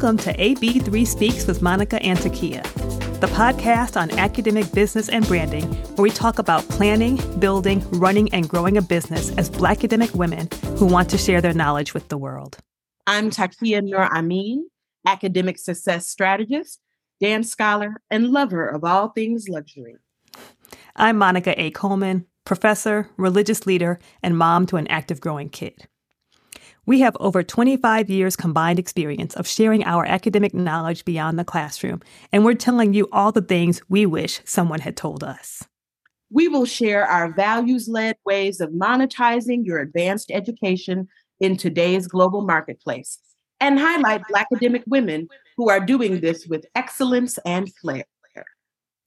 Welcome to AB3 Speaks with Monica and Takiyah, the podcast on academic business and branding, where we talk about planning, building, running, and growing a business as Black academic women who want to share their knowledge with the world. I'm Takiyah Nur Amin, academic success strategist, dance scholar, and lover of all things luxury. I'm Monica A. Coleman, professor, religious leader, and mom to an active growing kid. We have over 25 years combined experience of sharing our academic knowledge beyond the classroom, and we're telling you all the things we wish someone had told us. We will share our values led ways of monetizing your advanced education in today's global marketplace and highlight Black academic women who are doing this with excellence and flair.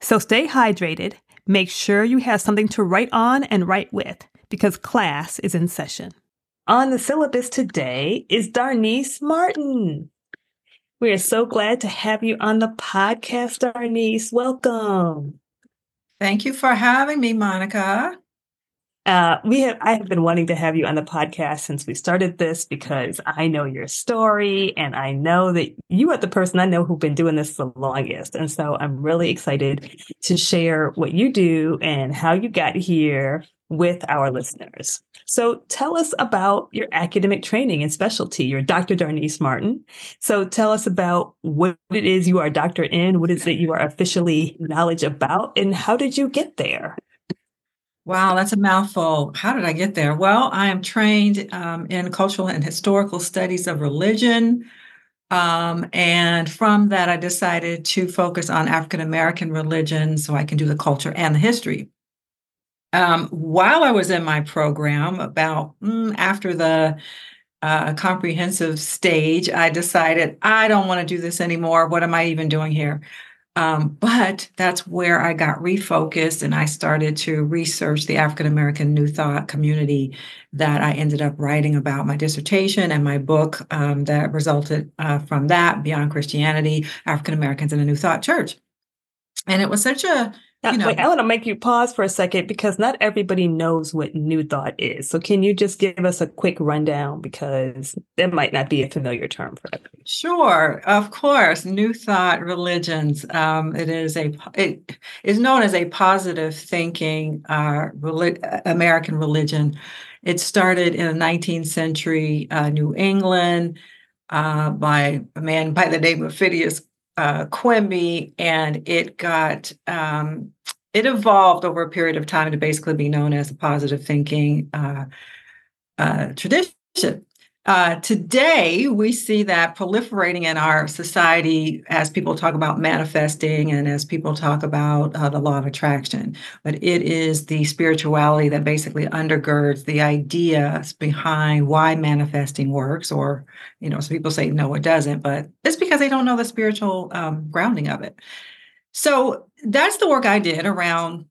So stay hydrated, make sure you have something to write on and write with, because class is in session. On the syllabus today is Darnise Martin. We are so glad to have you on the podcast, Darnise. Welcome. Thank you for having me, Monica. Uh, we have I have been wanting to have you on the podcast since we started this because I know your story and I know that you are the person I know who've been doing this the longest. And so I'm really excited to share what you do and how you got here with our listeners. So tell us about your academic training and specialty. You're Dr. Darnise Martin. So tell us about what it is you are a doctor in, what is it you are officially knowledge about, and how did you get there? Wow, that's a mouthful. How did I get there? Well, I am trained um, in cultural and historical studies of religion. Um, and from that, I decided to focus on African American religion so I can do the culture and the history um, while I was in my program, about mm, after the uh, comprehensive stage, I decided I don't want to do this anymore. What am I even doing here? Um, but that's where I got refocused and I started to research the African American New Thought community that I ended up writing about my dissertation and my book um, that resulted uh, from that Beyond Christianity African Americans in a New Thought Church. And it was such a now, you know, wait, I want to make you pause for a second because not everybody knows what New Thought is. So, can you just give us a quick rundown because that might not be a familiar term for everybody? Sure, of course. New Thought religions. Um, it is a it is known as a positive thinking uh, relig- American religion. It started in the 19th century uh, New England uh, by a man by the name of Phineas uh, Quimby, and it got um, it evolved over a period of time to basically be known as a positive thinking uh, uh, tradition. Uh, today, we see that proliferating in our society as people talk about manifesting and as people talk about uh, the law of attraction. But it is the spirituality that basically undergirds the ideas behind why manifesting works. Or, you know, some people say, no, it doesn't, but it's because they don't know the spiritual um, grounding of it. So that's the work I did around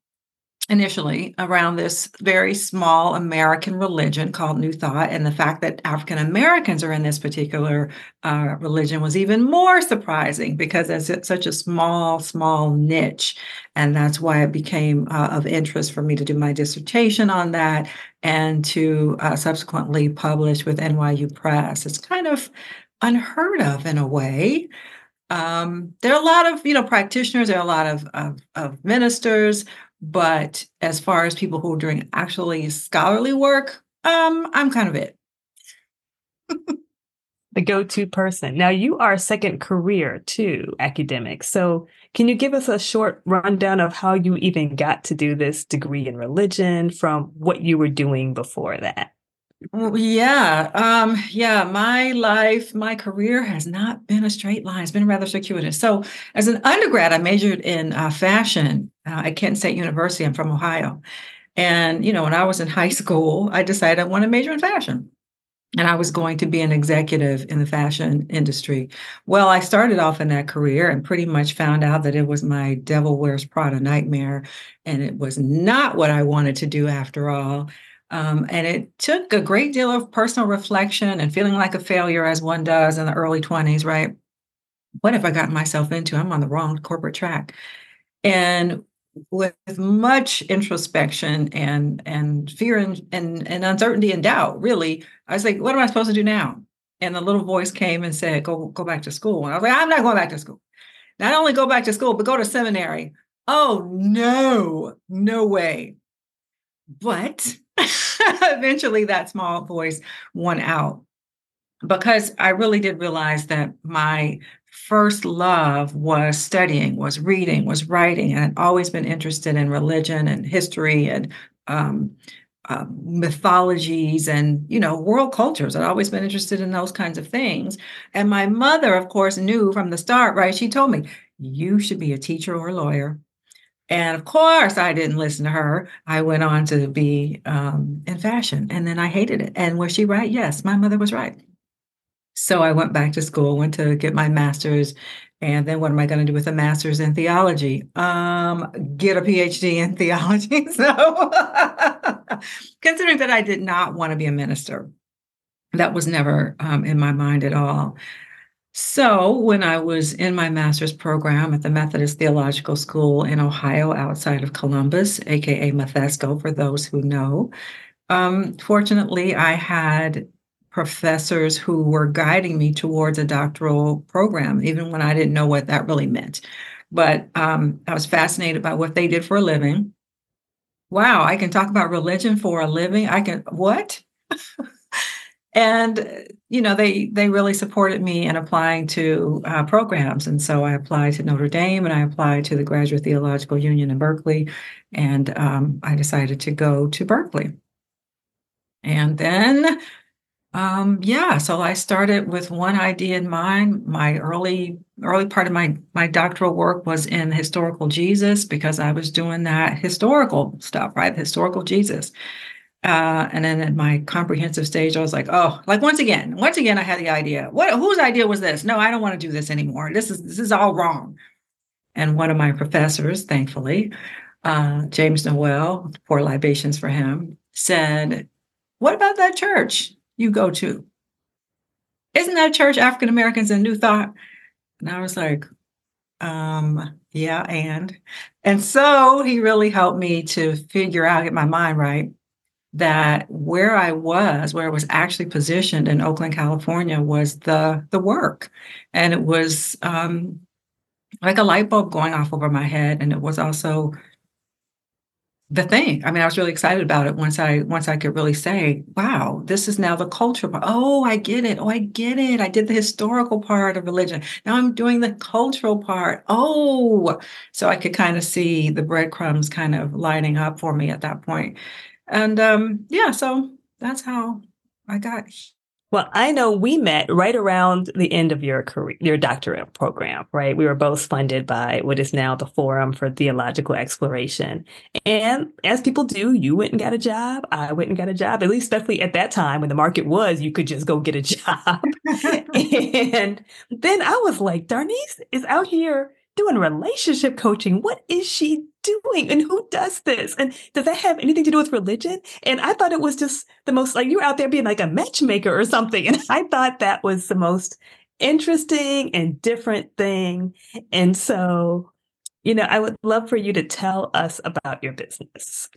initially around this very small American religion called New Thought. And the fact that African Americans are in this particular uh, religion was even more surprising because it's such a small, small niche. And that's why it became uh, of interest for me to do my dissertation on that and to uh, subsequently publish with NYU Press. It's kind of unheard of in a way. Um, there are a lot of you know practitioners there are a lot of, of, of ministers but as far as people who are doing actually scholarly work, um, I'm kind of it. the go-to person. Now you are second career too, academic. So can you give us a short rundown of how you even got to do this degree in religion from what you were doing before that? Yeah, um, yeah. My life, my career has not been a straight line. It's been rather circuitous. So, as an undergrad, I majored in uh, fashion uh, at Kent State University. I'm from Ohio, and you know, when I was in high school, I decided I want to major in fashion, and I was going to be an executive in the fashion industry. Well, I started off in that career and pretty much found out that it was my Devil Wears Prada nightmare, and it was not what I wanted to do after all. Um, and it took a great deal of personal reflection and feeling like a failure, as one does in the early 20s, right? What have I gotten myself into? I'm on the wrong corporate track. And with much introspection and and fear and, and, and uncertainty and doubt, really, I was like, what am I supposed to do now? and the little voice came and said, "Go go back to school." And I was like, "I'm not going back to school. Not only go back to school, but go to seminary." Oh no, no way. But eventually, that small voice won out because I really did realize that my first love was studying, was reading, was writing, and I'd always been interested in religion and history and um, uh, mythologies and you know world cultures. I'd always been interested in those kinds of things. And my mother of course knew from the start right? She told me you should be a teacher or a lawyer and of course i didn't listen to her i went on to be um, in fashion and then i hated it and was she right yes my mother was right so i went back to school went to get my master's and then what am I going to do with a master's in theology? Um, get a PhD in theology. So, considering that I did not want to be a minister, that was never um, in my mind at all. So, when I was in my master's program at the Methodist Theological School in Ohio, outside of Columbus, aka Methesco, for those who know, um, fortunately, I had professors who were guiding me towards a doctoral program, even when I didn't know what that really meant. But um, I was fascinated by what they did for a living. Wow, I can talk about religion for a living. I can what? and you know they they really supported me in applying to uh, programs and so i applied to notre dame and i applied to the graduate theological union in berkeley and um, i decided to go to berkeley and then um, yeah, so I started with one idea in mind. My early early part of my my doctoral work was in historical Jesus because I was doing that historical stuff, right? Historical Jesus. Uh, and then at my comprehensive stage, I was like, oh, like once again, once again, I had the idea. What whose idea was this? No, I don't want to do this anymore. This is this is all wrong. And one of my professors, thankfully, uh, James Noel, pour libations for him, said, What about that church? you go to. Isn't that church African Americans and New Thought? And I was like, um, yeah, and and so he really helped me to figure out, get my mind right, that where I was, where I was actually positioned in Oakland, California, was the the work. And it was um like a light bulb going off over my head. And it was also the thing. I mean, I was really excited about it once I once I could really say, "Wow, this is now the culture." Oh, I get it. Oh, I get it. I did the historical part of religion. Now I'm doing the cultural part. Oh, so I could kind of see the breadcrumbs kind of lining up for me at that point. And um, yeah, so that's how I got well, I know we met right around the end of your career, your doctorate program, right? We were both funded by what is now the Forum for Theological Exploration. And as people do, you went and got a job. I went and got a job, at least especially at that time when the market was, you could just go get a job. and then I was like, Darnise is out here doing relationship coaching. What is she doing? And who does this? And does that have anything to do with religion? And I thought it was just the most like you're out there being like a matchmaker or something. And I thought that was the most interesting and different thing. And so, you know, I would love for you to tell us about your business.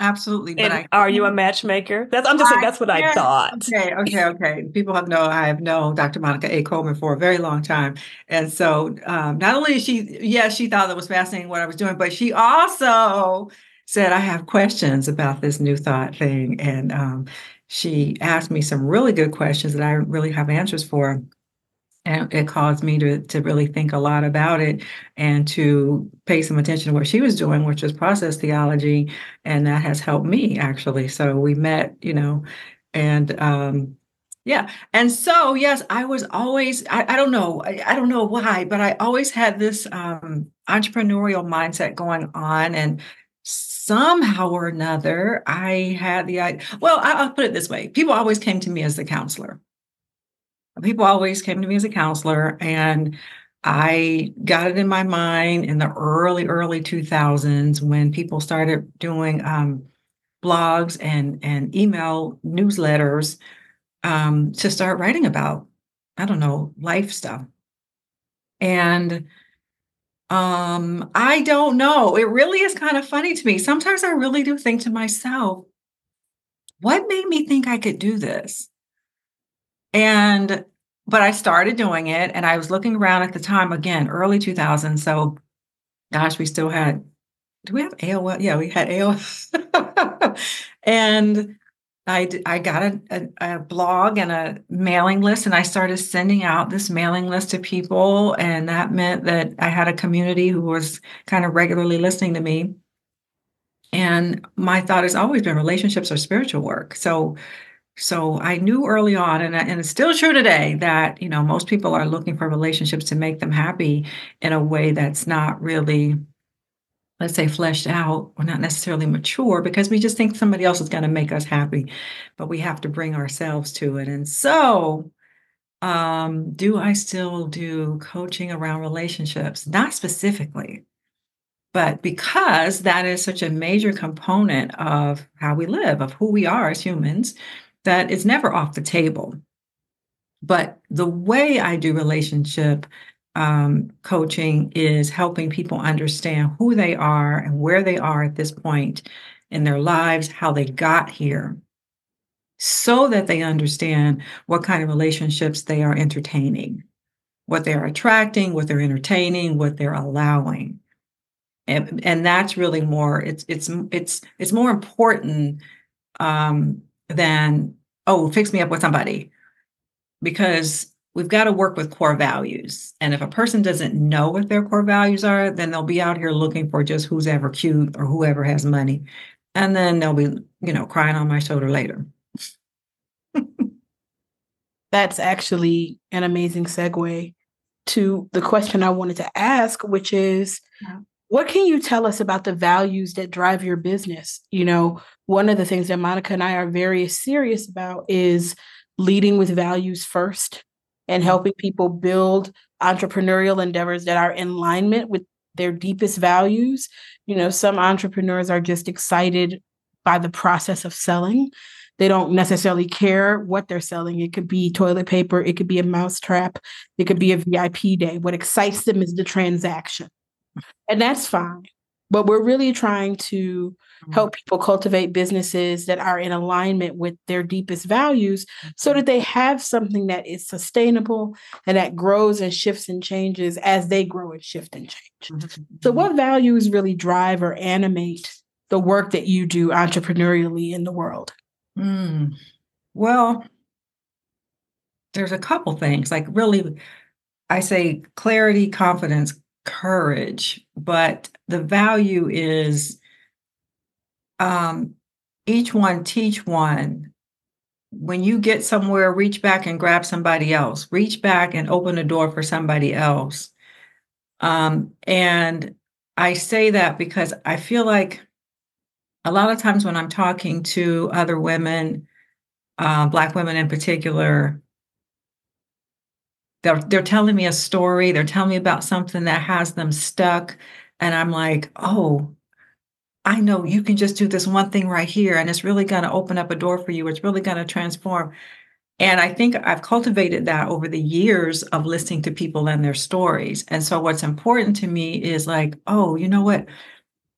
Absolutely. But I, are you a matchmaker? That's I'm just saying that's what I thought. Okay, okay, okay. People have know I have known Dr. Monica A. Coleman for a very long time. And so um, not only is she, yes, she thought it was fascinating what I was doing, but she also said, I have questions about this new thought thing. And um, she asked me some really good questions that I really have answers for and it caused me to to really think a lot about it and to pay some attention to what she was doing which was process theology and that has helped me actually. So we met you know and um yeah. And so yes i was always i, I don't know I, I, don't know why but i always had this um entrepreneurial mindset going on and somehow or another i had the i well I, i'll put it this way. People always came to me as the counselor people always came to me as a counselor and I got it in my mind in the early, early 2000s when people started doing um, blogs and, and email newsletters um, to start writing about, I don't know, life stuff. And um, I don't know. It really is kind of funny to me. Sometimes I really do think to myself, what made me think I could do this? And but I started doing it and I was looking around at the time again, early 2000s. So, gosh, we still had, do we have AOL? Yeah, we had AOL. and I, I got a, a, a, blog and a mailing list, and I started sending out this mailing list to people. And that meant that I had a community who was kind of regularly listening to me. And my thought has always been relationships are spiritual work. So so I knew early on, and, and it's still true today, that you know most people are looking for relationships to make them happy in a way that's not really, let's say, fleshed out or not necessarily mature, because we just think somebody else is going to make us happy, but we have to bring ourselves to it. And so, um, do I still do coaching around relationships? Not specifically, but because that is such a major component of how we live, of who we are as humans that is never off the table. But the way I do relationship um, coaching is helping people understand who they are and where they are at this point in their lives, how they got here, so that they understand what kind of relationships they are entertaining, what they're attracting, what they're entertaining, what they're allowing. And, and that's really more it's it's it's it's more important um, than, oh, fix me up with somebody. Because we've got to work with core values. And if a person doesn't know what their core values are, then they'll be out here looking for just who's ever cute or whoever has money. And then they'll be, you know, crying on my shoulder later. That's actually an amazing segue to the question I wanted to ask, which is yeah. What can you tell us about the values that drive your business? You know, one of the things that Monica and I are very serious about is leading with values first and mm-hmm. helping people build entrepreneurial endeavors that are in alignment with their deepest values. You know, some entrepreneurs are just excited by the process of selling. They don't necessarily care what they're selling. It could be toilet paper, it could be a mousetrap, it could be a VIP day. What excites them is the transaction. And that's fine. But we're really trying to Mm-hmm. help people cultivate businesses that are in alignment with their deepest values so that they have something that is sustainable and that grows and shifts and changes as they grow and shift and change. Mm-hmm. So, what values really drive or animate the work that you do entrepreneurially in the world? Mm. Well, there's a couple things like really, I say clarity, confidence, courage, but the value is um, each one teach one. When you get somewhere, reach back and grab somebody else. Reach back and open a door for somebody else. Um, and I say that because I feel like a lot of times when I'm talking to other women, uh, Black women in particular, they're, they're telling me a story, they're telling me about something that has them stuck. And I'm like, oh, I know you can just do this one thing right here, and it's really going to open up a door for you. It's really going to transform. And I think I've cultivated that over the years of listening to people and their stories. And so, what's important to me is like, oh, you know what?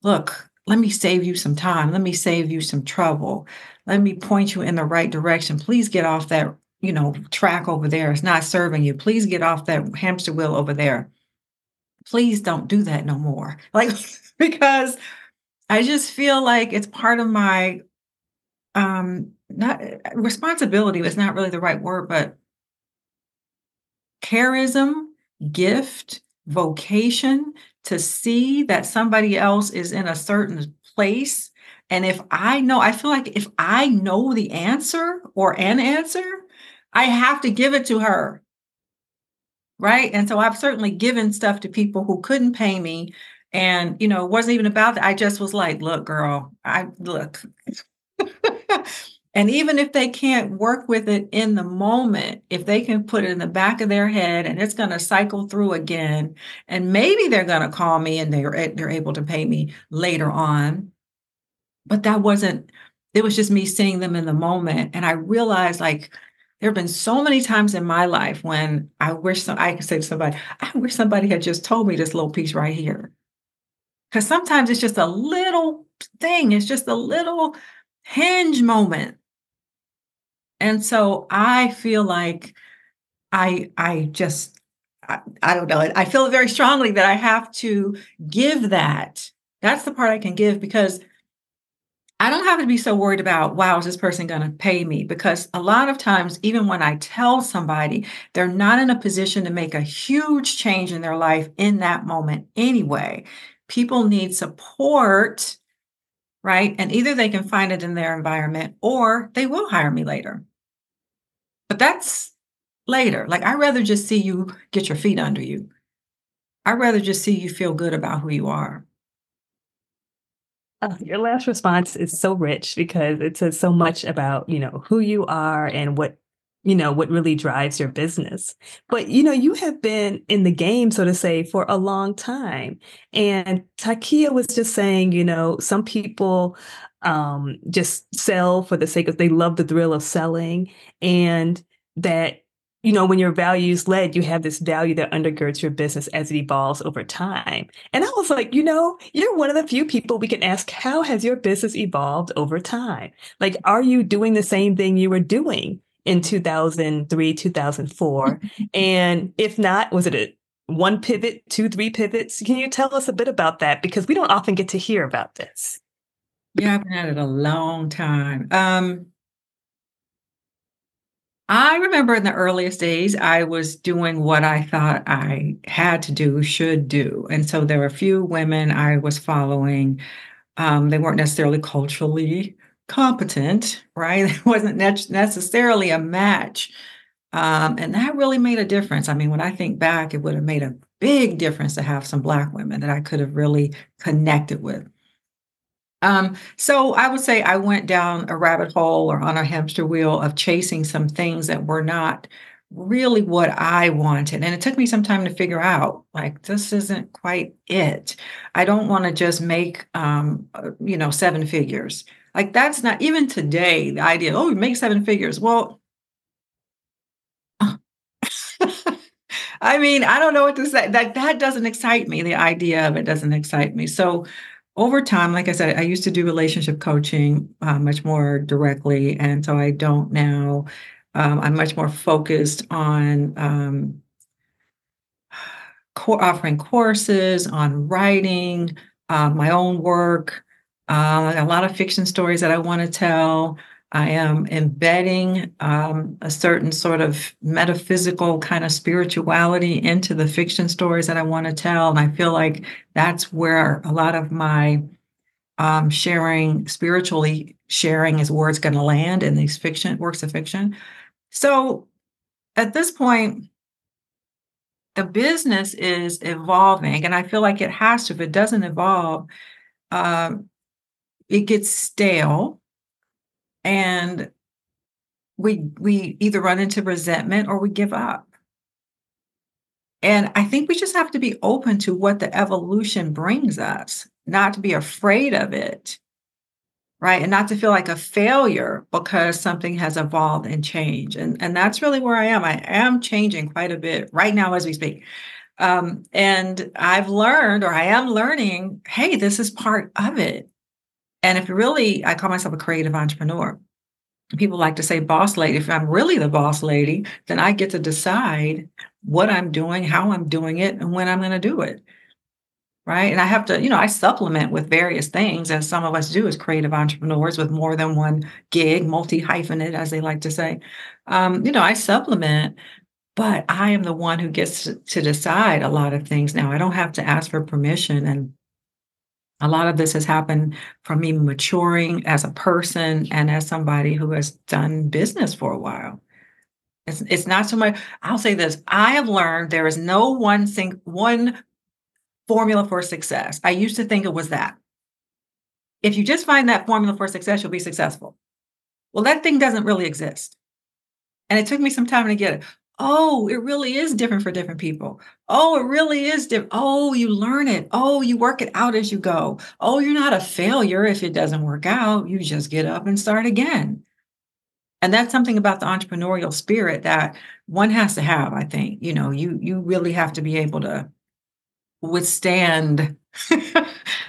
Look, let me save you some time. Let me save you some trouble. Let me point you in the right direction. Please get off that, you know, track over there. It's not serving you. Please get off that hamster wheel over there. Please don't do that no more. Like, because I just feel like it's part of my um not responsibility is not really the right word, but charism, gift, vocation to see that somebody else is in a certain place. And if I know, I feel like if I know the answer or an answer, I have to give it to her. Right. And so I've certainly given stuff to people who couldn't pay me and, you know, it wasn't even about that. I just was like, look, girl, I look. and even if they can't work with it in the moment, if they can put it in the back of their head and it's going to cycle through again, and maybe they're going to call me and they're eh, they're able to pay me later on. But that wasn't, it was just me seeing them in the moment. And I realized like there have been so many times in my life when I wish some, I could say to somebody, I wish somebody had just told me this little piece right here because sometimes it's just a little thing, it's just a little hinge moment. And so I feel like I I just I, I don't know. I feel very strongly that I have to give that. That's the part I can give because I don't have to be so worried about, wow, is this person going to pay me? Because a lot of times, even when I tell somebody, they're not in a position to make a huge change in their life in that moment anyway. People need support, right? And either they can find it in their environment or they will hire me later. But that's later. Like, I'd rather just see you get your feet under you. I'd rather just see you feel good about who you are. Oh, your last response is so rich because it says so much about, you know, who you are and what, you know, what really drives your business. But, you know, you have been in the game, so to say, for a long time. And Takiyah was just saying, you know, some people um, just sell for the sake of, they love the thrill of selling and that you know, when you're values led, you have this value that undergirds your business as it evolves over time. And I was like, you know, you're one of the few people we can ask, how has your business evolved over time? Like, are you doing the same thing you were doing in 2003, 2004? and if not, was it a one pivot, two, three pivots? Can you tell us a bit about that? Because we don't often get to hear about this. Yeah, I've been at it a long time. Um, I remember in the earliest days, I was doing what I thought I had to do, should do. And so there were a few women I was following. Um, they weren't necessarily culturally competent, right? It wasn't ne- necessarily a match. Um, and that really made a difference. I mean, when I think back, it would have made a big difference to have some Black women that I could have really connected with. Um, so I would say I went down a rabbit hole or on a hamster wheel of chasing some things that were not really what I wanted. And it took me some time to figure out like, this isn't quite it. I don't want to just make, um, uh, you know, seven figures. Like, that's not even today the idea, oh, make seven figures. Well, I mean, I don't know what to say. That that doesn't excite me. The idea of it doesn't excite me. So over time, like I said, I used to do relationship coaching uh, much more directly. And so I don't now. Um, I'm much more focused on um, co- offering courses, on writing, uh, my own work, uh, a lot of fiction stories that I want to tell. I am embedding um, a certain sort of metaphysical kind of spirituality into the fiction stories that I want to tell. And I feel like that's where a lot of my um, sharing, spiritually sharing, is where it's going to land in these fiction works of fiction. So at this point, the business is evolving, and I feel like it has to. If it doesn't evolve, um, it gets stale and we we either run into resentment or we give up. And i think we just have to be open to what the evolution brings us not to be afraid of it right? And not to feel like a failure because something has evolved and changed. And and that's really where i am. I am changing quite a bit right now as we speak. Um, and i've learned or i am learning hey this is part of it and if really, I call myself a creative entrepreneur. People like to say boss lady. If I'm really the boss lady, then I get to decide what I'm doing, how I'm doing it, and when I'm going to do it. Right. And I have to, you know, I supplement with various things, as some of us do as creative entrepreneurs with more than one gig, multi hyphenate, as they like to say. Um, you know, I supplement, but I am the one who gets to decide a lot of things now. I don't have to ask for permission and a lot of this has happened from me maturing as a person and as somebody who has done business for a while. It's, it's not so much, I'll say this I have learned there is no one thing, one formula for success. I used to think it was that. If you just find that formula for success, you'll be successful. Well, that thing doesn't really exist. And it took me some time to get it oh, it really is different for different people. Oh, it really is different. Oh, you learn it. Oh, you work it out as you go. Oh, you're not a failure if it doesn't work out. You just get up and start again. And that's something about the entrepreneurial spirit that one has to have, I think. You know, you you really have to be able to withstand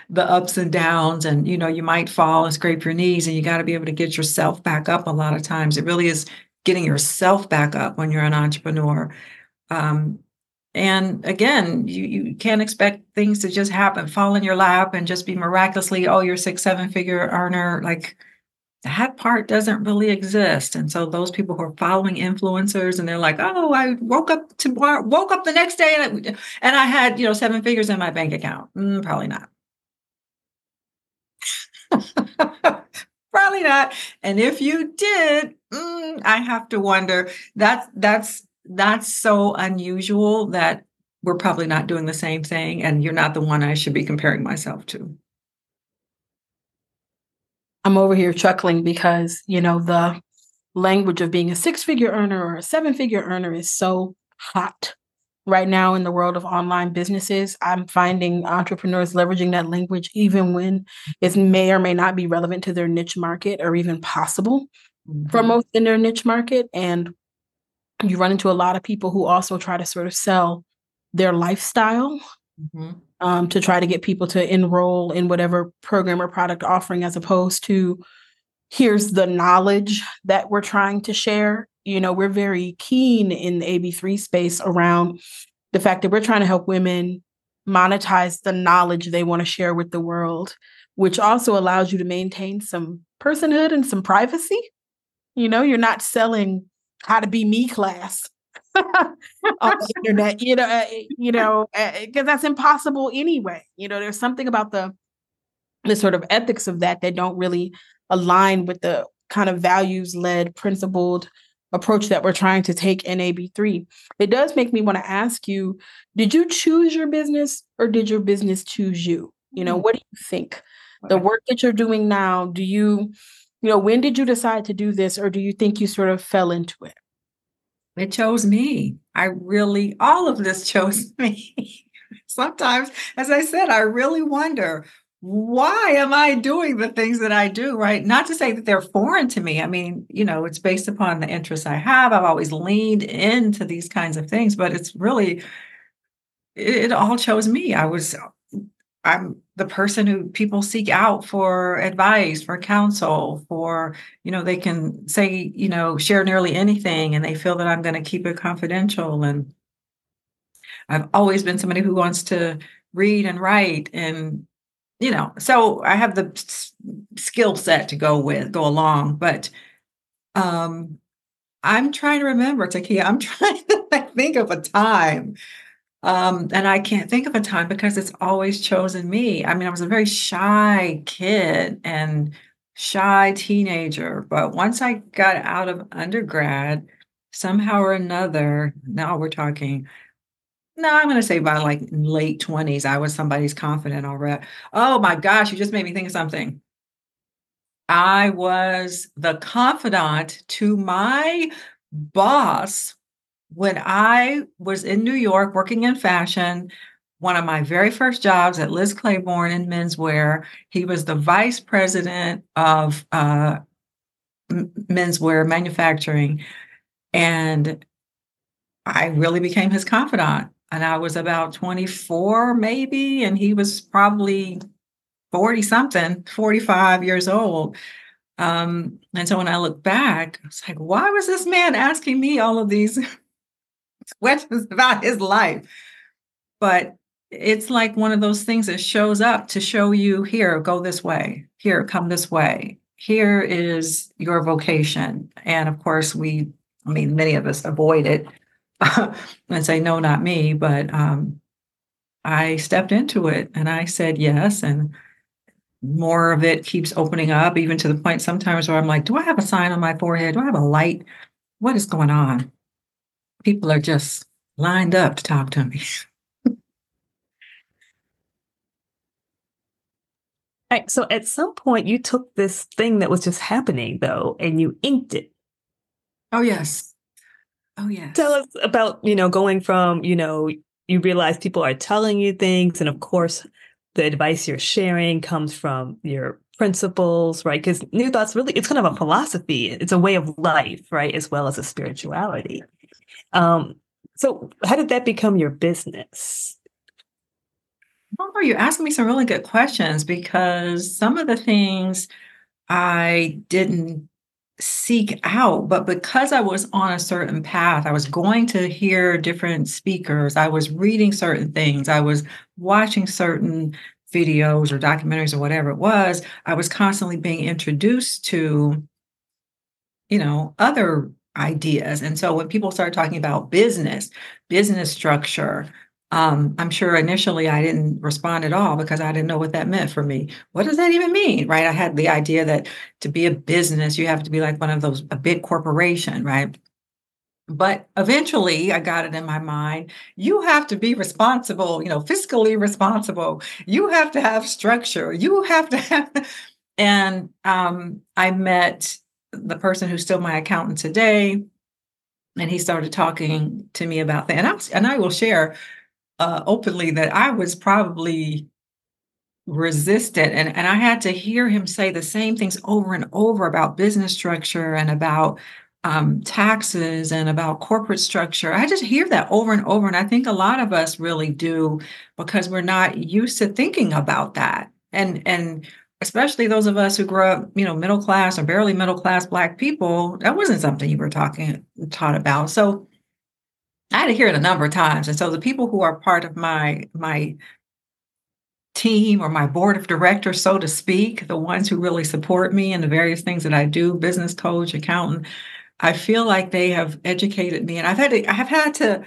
the ups and downs and you know you might fall and scrape your knees and you got to be able to get yourself back up a lot of times it really is getting yourself back up when you're an entrepreneur. Um, and again, you, you can't expect things to just happen, fall in your lap, and just be miraculously, oh, you're six, seven figure earner. Like that part doesn't really exist. And so those people who are following influencers and they're like, oh, I woke up tomorrow, woke up the next day and I, and I had, you know, seven figures in my bank account. Mm, probably not. probably not. And if you did, mm, I have to wonder. That's that's that's so unusual that we're probably not doing the same thing and you're not the one I should be comparing myself to. I'm over here chuckling because, you know, the language of being a six figure earner or a seven figure earner is so hot right now in the world of online businesses. I'm finding entrepreneurs leveraging that language even when it may or may not be relevant to their niche market or even possible mm-hmm. for most in their niche market. And you run into a lot of people who also try to sort of sell their lifestyle mm-hmm. um, to try to get people to enroll in whatever program or product offering as opposed to here's the knowledge that we're trying to share you know we're very keen in the ab3 space around the fact that we're trying to help women monetize the knowledge they want to share with the world which also allows you to maintain some personhood and some privacy you know you're not selling how to be me class on the internet, you know, uh, you know, because uh, that's impossible anyway. You know, there's something about the the sort of ethics of that that don't really align with the kind of values led, principled approach that we're trying to take in AB3. It does make me want to ask you, did you choose your business or did your business choose you? You know, mm. what do you think? The work that you're doing now, do you you know, when did you decide to do this, or do you think you sort of fell into it? It chose me. I really, all of this chose me. Sometimes, as I said, I really wonder why am I doing the things that I do, right? Not to say that they're foreign to me. I mean, you know, it's based upon the interests I have. I've always leaned into these kinds of things, but it's really, it, it all chose me. I was I'm the person who people seek out for advice, for counsel, for, you know, they can say, you know, share nearly anything and they feel that I'm going to keep it confidential. And I've always been somebody who wants to read and write and, you know, so I have the skill set to go with, go along. But um I'm trying to remember, Takiyah, I'm trying to think of a time um, and I can't think of a time because it's always chosen me. I mean, I was a very shy kid and shy teenager, but once I got out of undergrad, somehow or another, now we're talking. No, I'm going to say by like late 20s, I was somebody's confident already. Oh my gosh, you just made me think of something. I was the confidant to my boss when I was in New York working in fashion, one of my very first jobs at Liz Claiborne in menswear, he was the vice president of uh, menswear manufacturing. And I really became his confidant. And I was about 24, maybe, and he was probably 40 something, 45 years old. Um, and so when I look back, I was like, why was this man asking me all of these questions about his life. But it's like one of those things that shows up to show you here, go this way, here, come this way. Here is your vocation. And of course, we, I mean, many of us avoid it and say, no, not me. But um, I stepped into it and I said yes. And more of it keeps opening up, even to the point sometimes where I'm like, do I have a sign on my forehead? Do I have a light? What is going on? People are just lined up to talk to me. Right. So at some point you took this thing that was just happening though and you inked it. Oh yes. Oh yes. Tell us about, you know, going from, you know, you realize people are telling you things and of course the advice you're sharing comes from your principles, right? Because New Thoughts really it's kind of a philosophy. It's a way of life, right? As well as a spirituality. Um, so how did that become your business? Oh, you're asking me some really good questions because some of the things I didn't seek out, but because I was on a certain path, I was going to hear different speakers, I was reading certain things, I was watching certain videos or documentaries or whatever it was, I was constantly being introduced to, you know, other ideas. And so when people started talking about business, business structure, um, I'm sure initially I didn't respond at all because I didn't know what that meant for me. What does that even mean? Right. I had the idea that to be a business, you have to be like one of those, a big corporation, right? But eventually I got it in my mind. You have to be responsible, you know, fiscally responsible. You have to have structure. You have to have, and um, I met the person who's still my accountant today. And he started talking to me about that. And I, and I will share uh, openly that I was probably resistant and, and I had to hear him say the same things over and over about business structure and about um, taxes and about corporate structure. I just hear that over and over. And I think a lot of us really do because we're not used to thinking about that. And and especially those of us who grew up, you know, middle class or barely middle class black people, that wasn't something you were talking taught about. So I had to hear it a number of times. And so the people who are part of my my team or my board of directors, so to speak, the ones who really support me in the various things that I do, business coach, accountant, I feel like they have educated me. And I've had to, I have had to,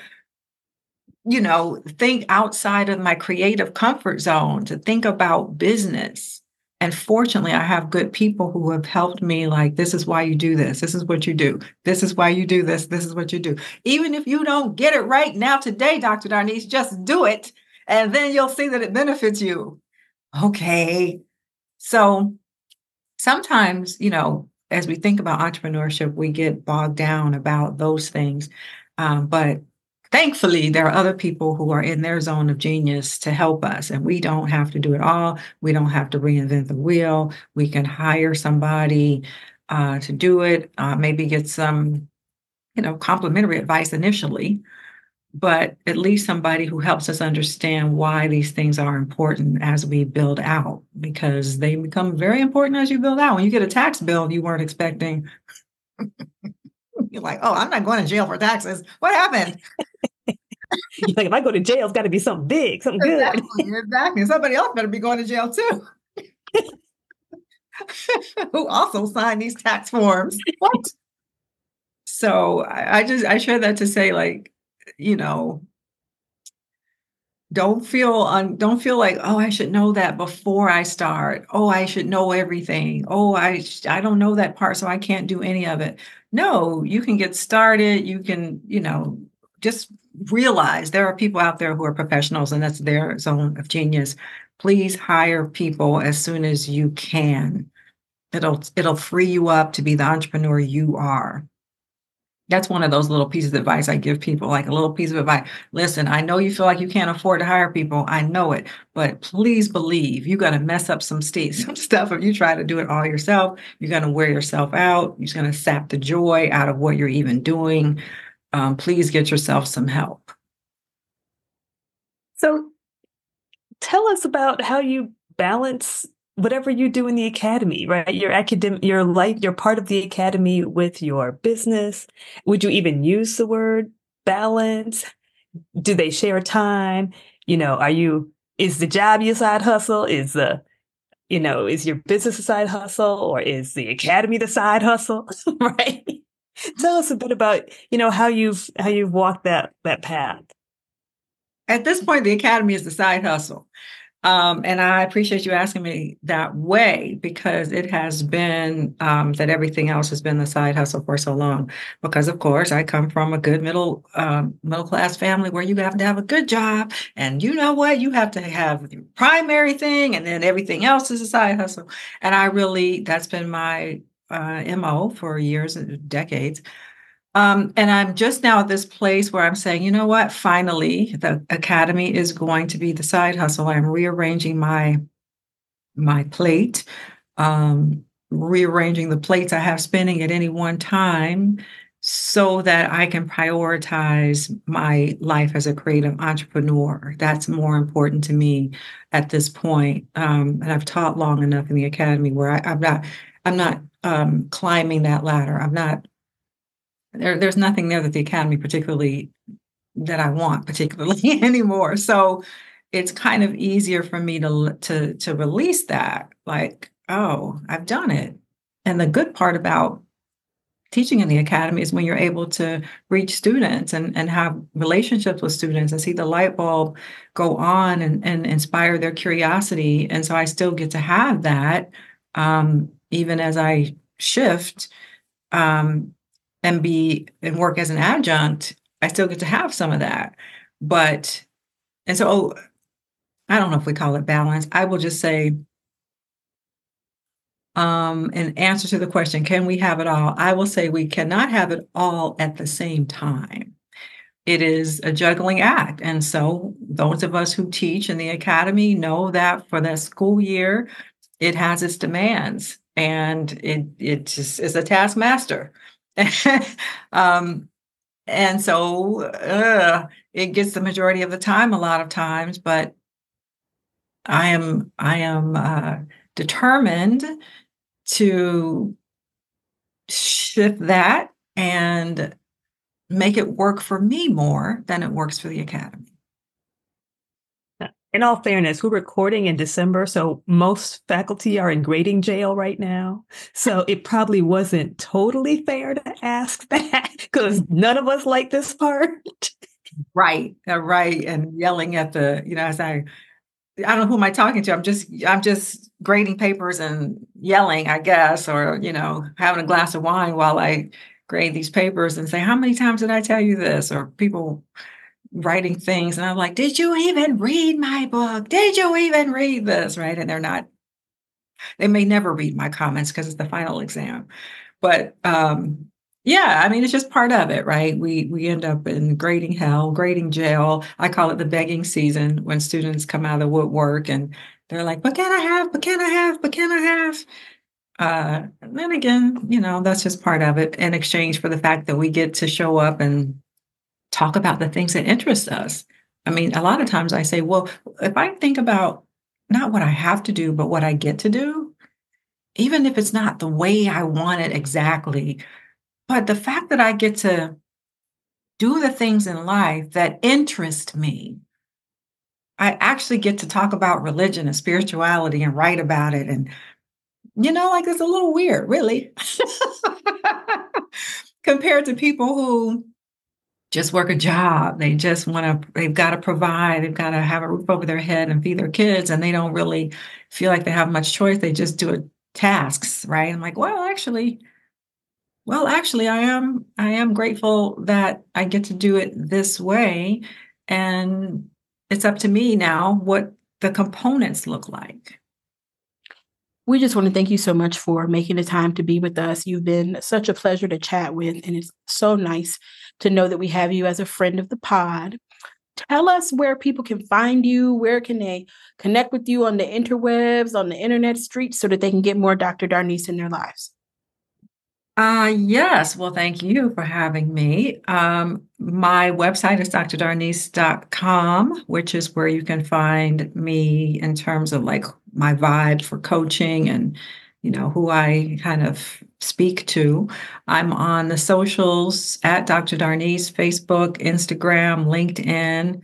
you know, think outside of my creative comfort zone to think about business and fortunately, I have good people who have helped me like, this is why you do this. This is what you do. This is why you do this. This is what you do. Even if you don't get it right now today, Dr. Darnise, just do it. And then you'll see that it benefits you. Okay. So sometimes, you know, as we think about entrepreneurship, we get bogged down about those things. Um, but thankfully there are other people who are in their zone of genius to help us and we don't have to do it all. We don't have to reinvent the wheel. We can hire somebody uh, to do it uh, maybe get some you know complimentary advice initially but at least somebody who helps us understand why these things are important as we build out because they become very important as you build out. When you get a tax bill you weren't expecting you're like oh i'm not going to jail for taxes. What happened like if I go to jail, it's got to be something big, something exactly, good. Exactly. Somebody else better be going to jail too. Who also signed these tax forms? What? so I, I just I share that to say, like, you know, don't feel on don't feel like oh i should know that before i start oh i should know everything oh i i don't know that part so i can't do any of it no you can get started you can you know just realize there are people out there who are professionals and that's their zone of genius. Please hire people as soon as you can. It'll it'll free you up to be the entrepreneur you are. That's one of those little pieces of advice I give people, like a little piece of advice. Listen, I know you feel like you can't afford to hire people. I know it, but please believe you're going to mess up some, st- some stuff if you try to do it all yourself. You're going to wear yourself out. You're going to sap the joy out of what you're even doing um, please get yourself some help. So, tell us about how you balance whatever you do in the academy, right? Your academic, your life, you're part of the academy with your business. Would you even use the word balance? Do they share time? You know, are you, is the job your side hustle? Is the, you know, is your business a side hustle or is the academy the side hustle? right? Tell us a bit about, you know, how you've how you've walked that that path. At this point, the academy is the side hustle. Um, and I appreciate you asking me that way because it has been um, that everything else has been the side hustle for so long. Because of course, I come from a good middle um, middle class family where you have to have a good job, and you know what, you have to have primary thing, and then everything else is a side hustle. And I really, that's been my uh, MO for years and decades. Um, and I'm just now at this place where I'm saying, you know what? Finally, the academy is going to be the side hustle. I'm rearranging my my plate, um, rearranging the plates I have spinning at any one time, so that I can prioritize my life as a creative entrepreneur. That's more important to me at this point. Um, and I've taught long enough in the academy where I, I'm not I'm not um, climbing that ladder. I'm not there. There's nothing there that the academy particularly that I want particularly anymore. So it's kind of easier for me to to to release that. Like, oh, I've done it. And the good part about teaching in the academy is when you're able to reach students and, and have relationships with students and see the light bulb go on and, and inspire their curiosity. And so I still get to have that um, even as I shift um, and be and work as an adjunct, I still get to have some of that. But and so I don't know if we call it balance. I will just say um, in answer to the question, can we have it all? I will say we cannot have it all at the same time. It is a juggling act. And so, those of us who teach in the academy know that for the school year, it has its demands and it, it just is a taskmaster. um, and so, uh, it gets the majority of the time a lot of times, but I am I am uh, determined to shift that and make it work for me more than it works for the academy. In all fairness, we're recording in December, so most faculty are in grading jail right now. So it probably wasn't totally fair to ask that because none of us like this part. right, uh, right, and yelling at the, you know, as I I don't know who am I talking to. I'm just I'm just grading papers and yelling, I guess, or you know, having a glass of wine while I grade these papers and say, how many times did I tell you this? Or people writing things, and I'm like, did you even read my book? Did you even read this? Right? And they're not. They may never read my comments because it's the final exam, but um, yeah, I mean it's just part of it, right? We we end up in grading hell, grading jail. I call it the begging season when students come out of the woodwork and they're like, "But can I have? But can I have? But can I have?" Uh, and then again, you know, that's just part of it in exchange for the fact that we get to show up and talk about the things that interest us. I mean, a lot of times I say, well, if I think about not what I have to do, but what I get to do, even if it's not the way I want it exactly, but the fact that I get to do the things in life that interest me, I actually get to talk about religion and spirituality and write about it. And, you know, like it's a little weird, really, compared to people who just work a job. They just want to, they've got to provide, they've got to have a roof over their head and feed their kids, and they don't really feel like they have much choice. They just do it tasks, right? I'm like, well, actually, well, actually, I am I am grateful that I get to do it this way and it's up to me now what the components look like. We just want to thank you so much for making the time to be with us. You've been such a pleasure to chat with, and it's so nice to know that we have you as a friend of the pod. Tell us where people can find you. Where can they connect with you on the interwebs, on the internet streets, so that they can get more Dr. Darnise in their lives? Uh, yes. Well, thank you for having me. Um, my website is drdarnise.com, which is where you can find me in terms of like my vibe for coaching and, you know, who I kind of speak to. I'm on the socials at Dr. Darnise, Facebook, Instagram, LinkedIn.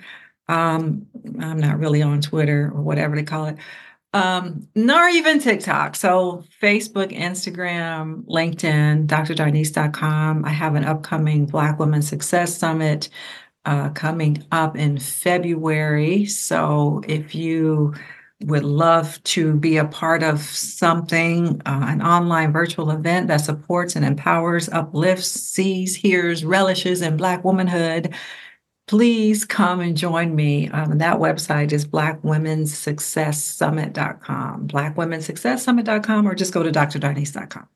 Um, I'm not really on Twitter or whatever they call it um, nor even TikTok. So Facebook, Instagram, LinkedIn, drdarnise.com. I have an upcoming Black Women Success Summit uh, coming up in February. So if you would love to be a part of something, uh, an online virtual event that supports and empowers, uplifts, sees, hears, relishes in Black womanhood, please come and join me. Um, that website is blackwomensuccesssummit.com, blackwomensuccesssummit.com, or just go to drdarnise.com.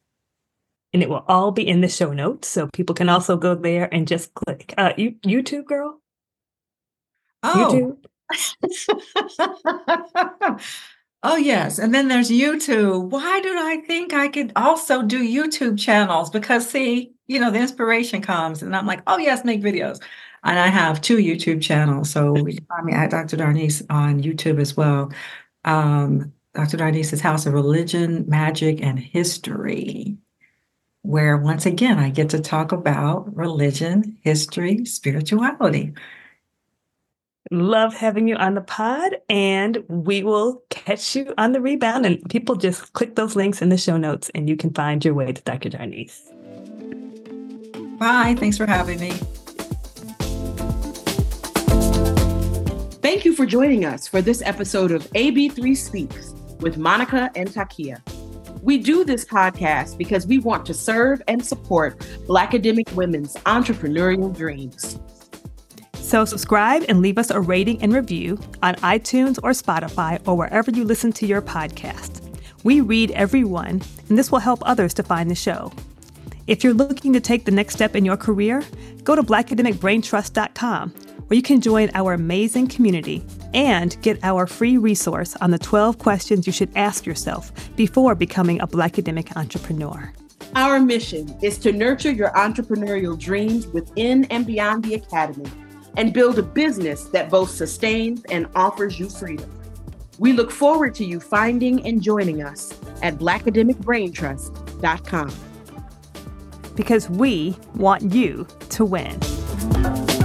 And it will all be in the show notes. So people can also go there and just click. Uh, you, YouTube, girl? Oh. YouTube? Oh, yes. And then there's YouTube. Why did I think I could also do YouTube channels? Because, see, you know, the inspiration comes, and I'm like, oh, yes, make videos. And I have two YouTube channels. So you find me at Dr. Darnise on YouTube as well. Um, Dr. Darnise's House of Religion, Magic, and History, where once again I get to talk about religion, history, spirituality. Love having you on the pod, and we will catch you on the rebound. And people just click those links in the show notes, and you can find your way to Dr. Darnise. Bye. Thanks for having me. Thank you for joining us for this episode of AB3 Speaks with Monica and Takiyah. We do this podcast because we want to serve and support Blackademic women's entrepreneurial dreams. So, subscribe and leave us a rating and review on iTunes or Spotify or wherever you listen to your podcast. We read everyone, and this will help others to find the show. If you're looking to take the next step in your career, go to blackademicbraintrust.com where you can join our amazing community and get our free resource on the 12 questions you should ask yourself before becoming a Blackademic entrepreneur. Our mission is to nurture your entrepreneurial dreams within and beyond the academy and build a business that both sustains and offers you freedom. We look forward to you finding and joining us at blackademicbraintrust.com. Because we want you to win.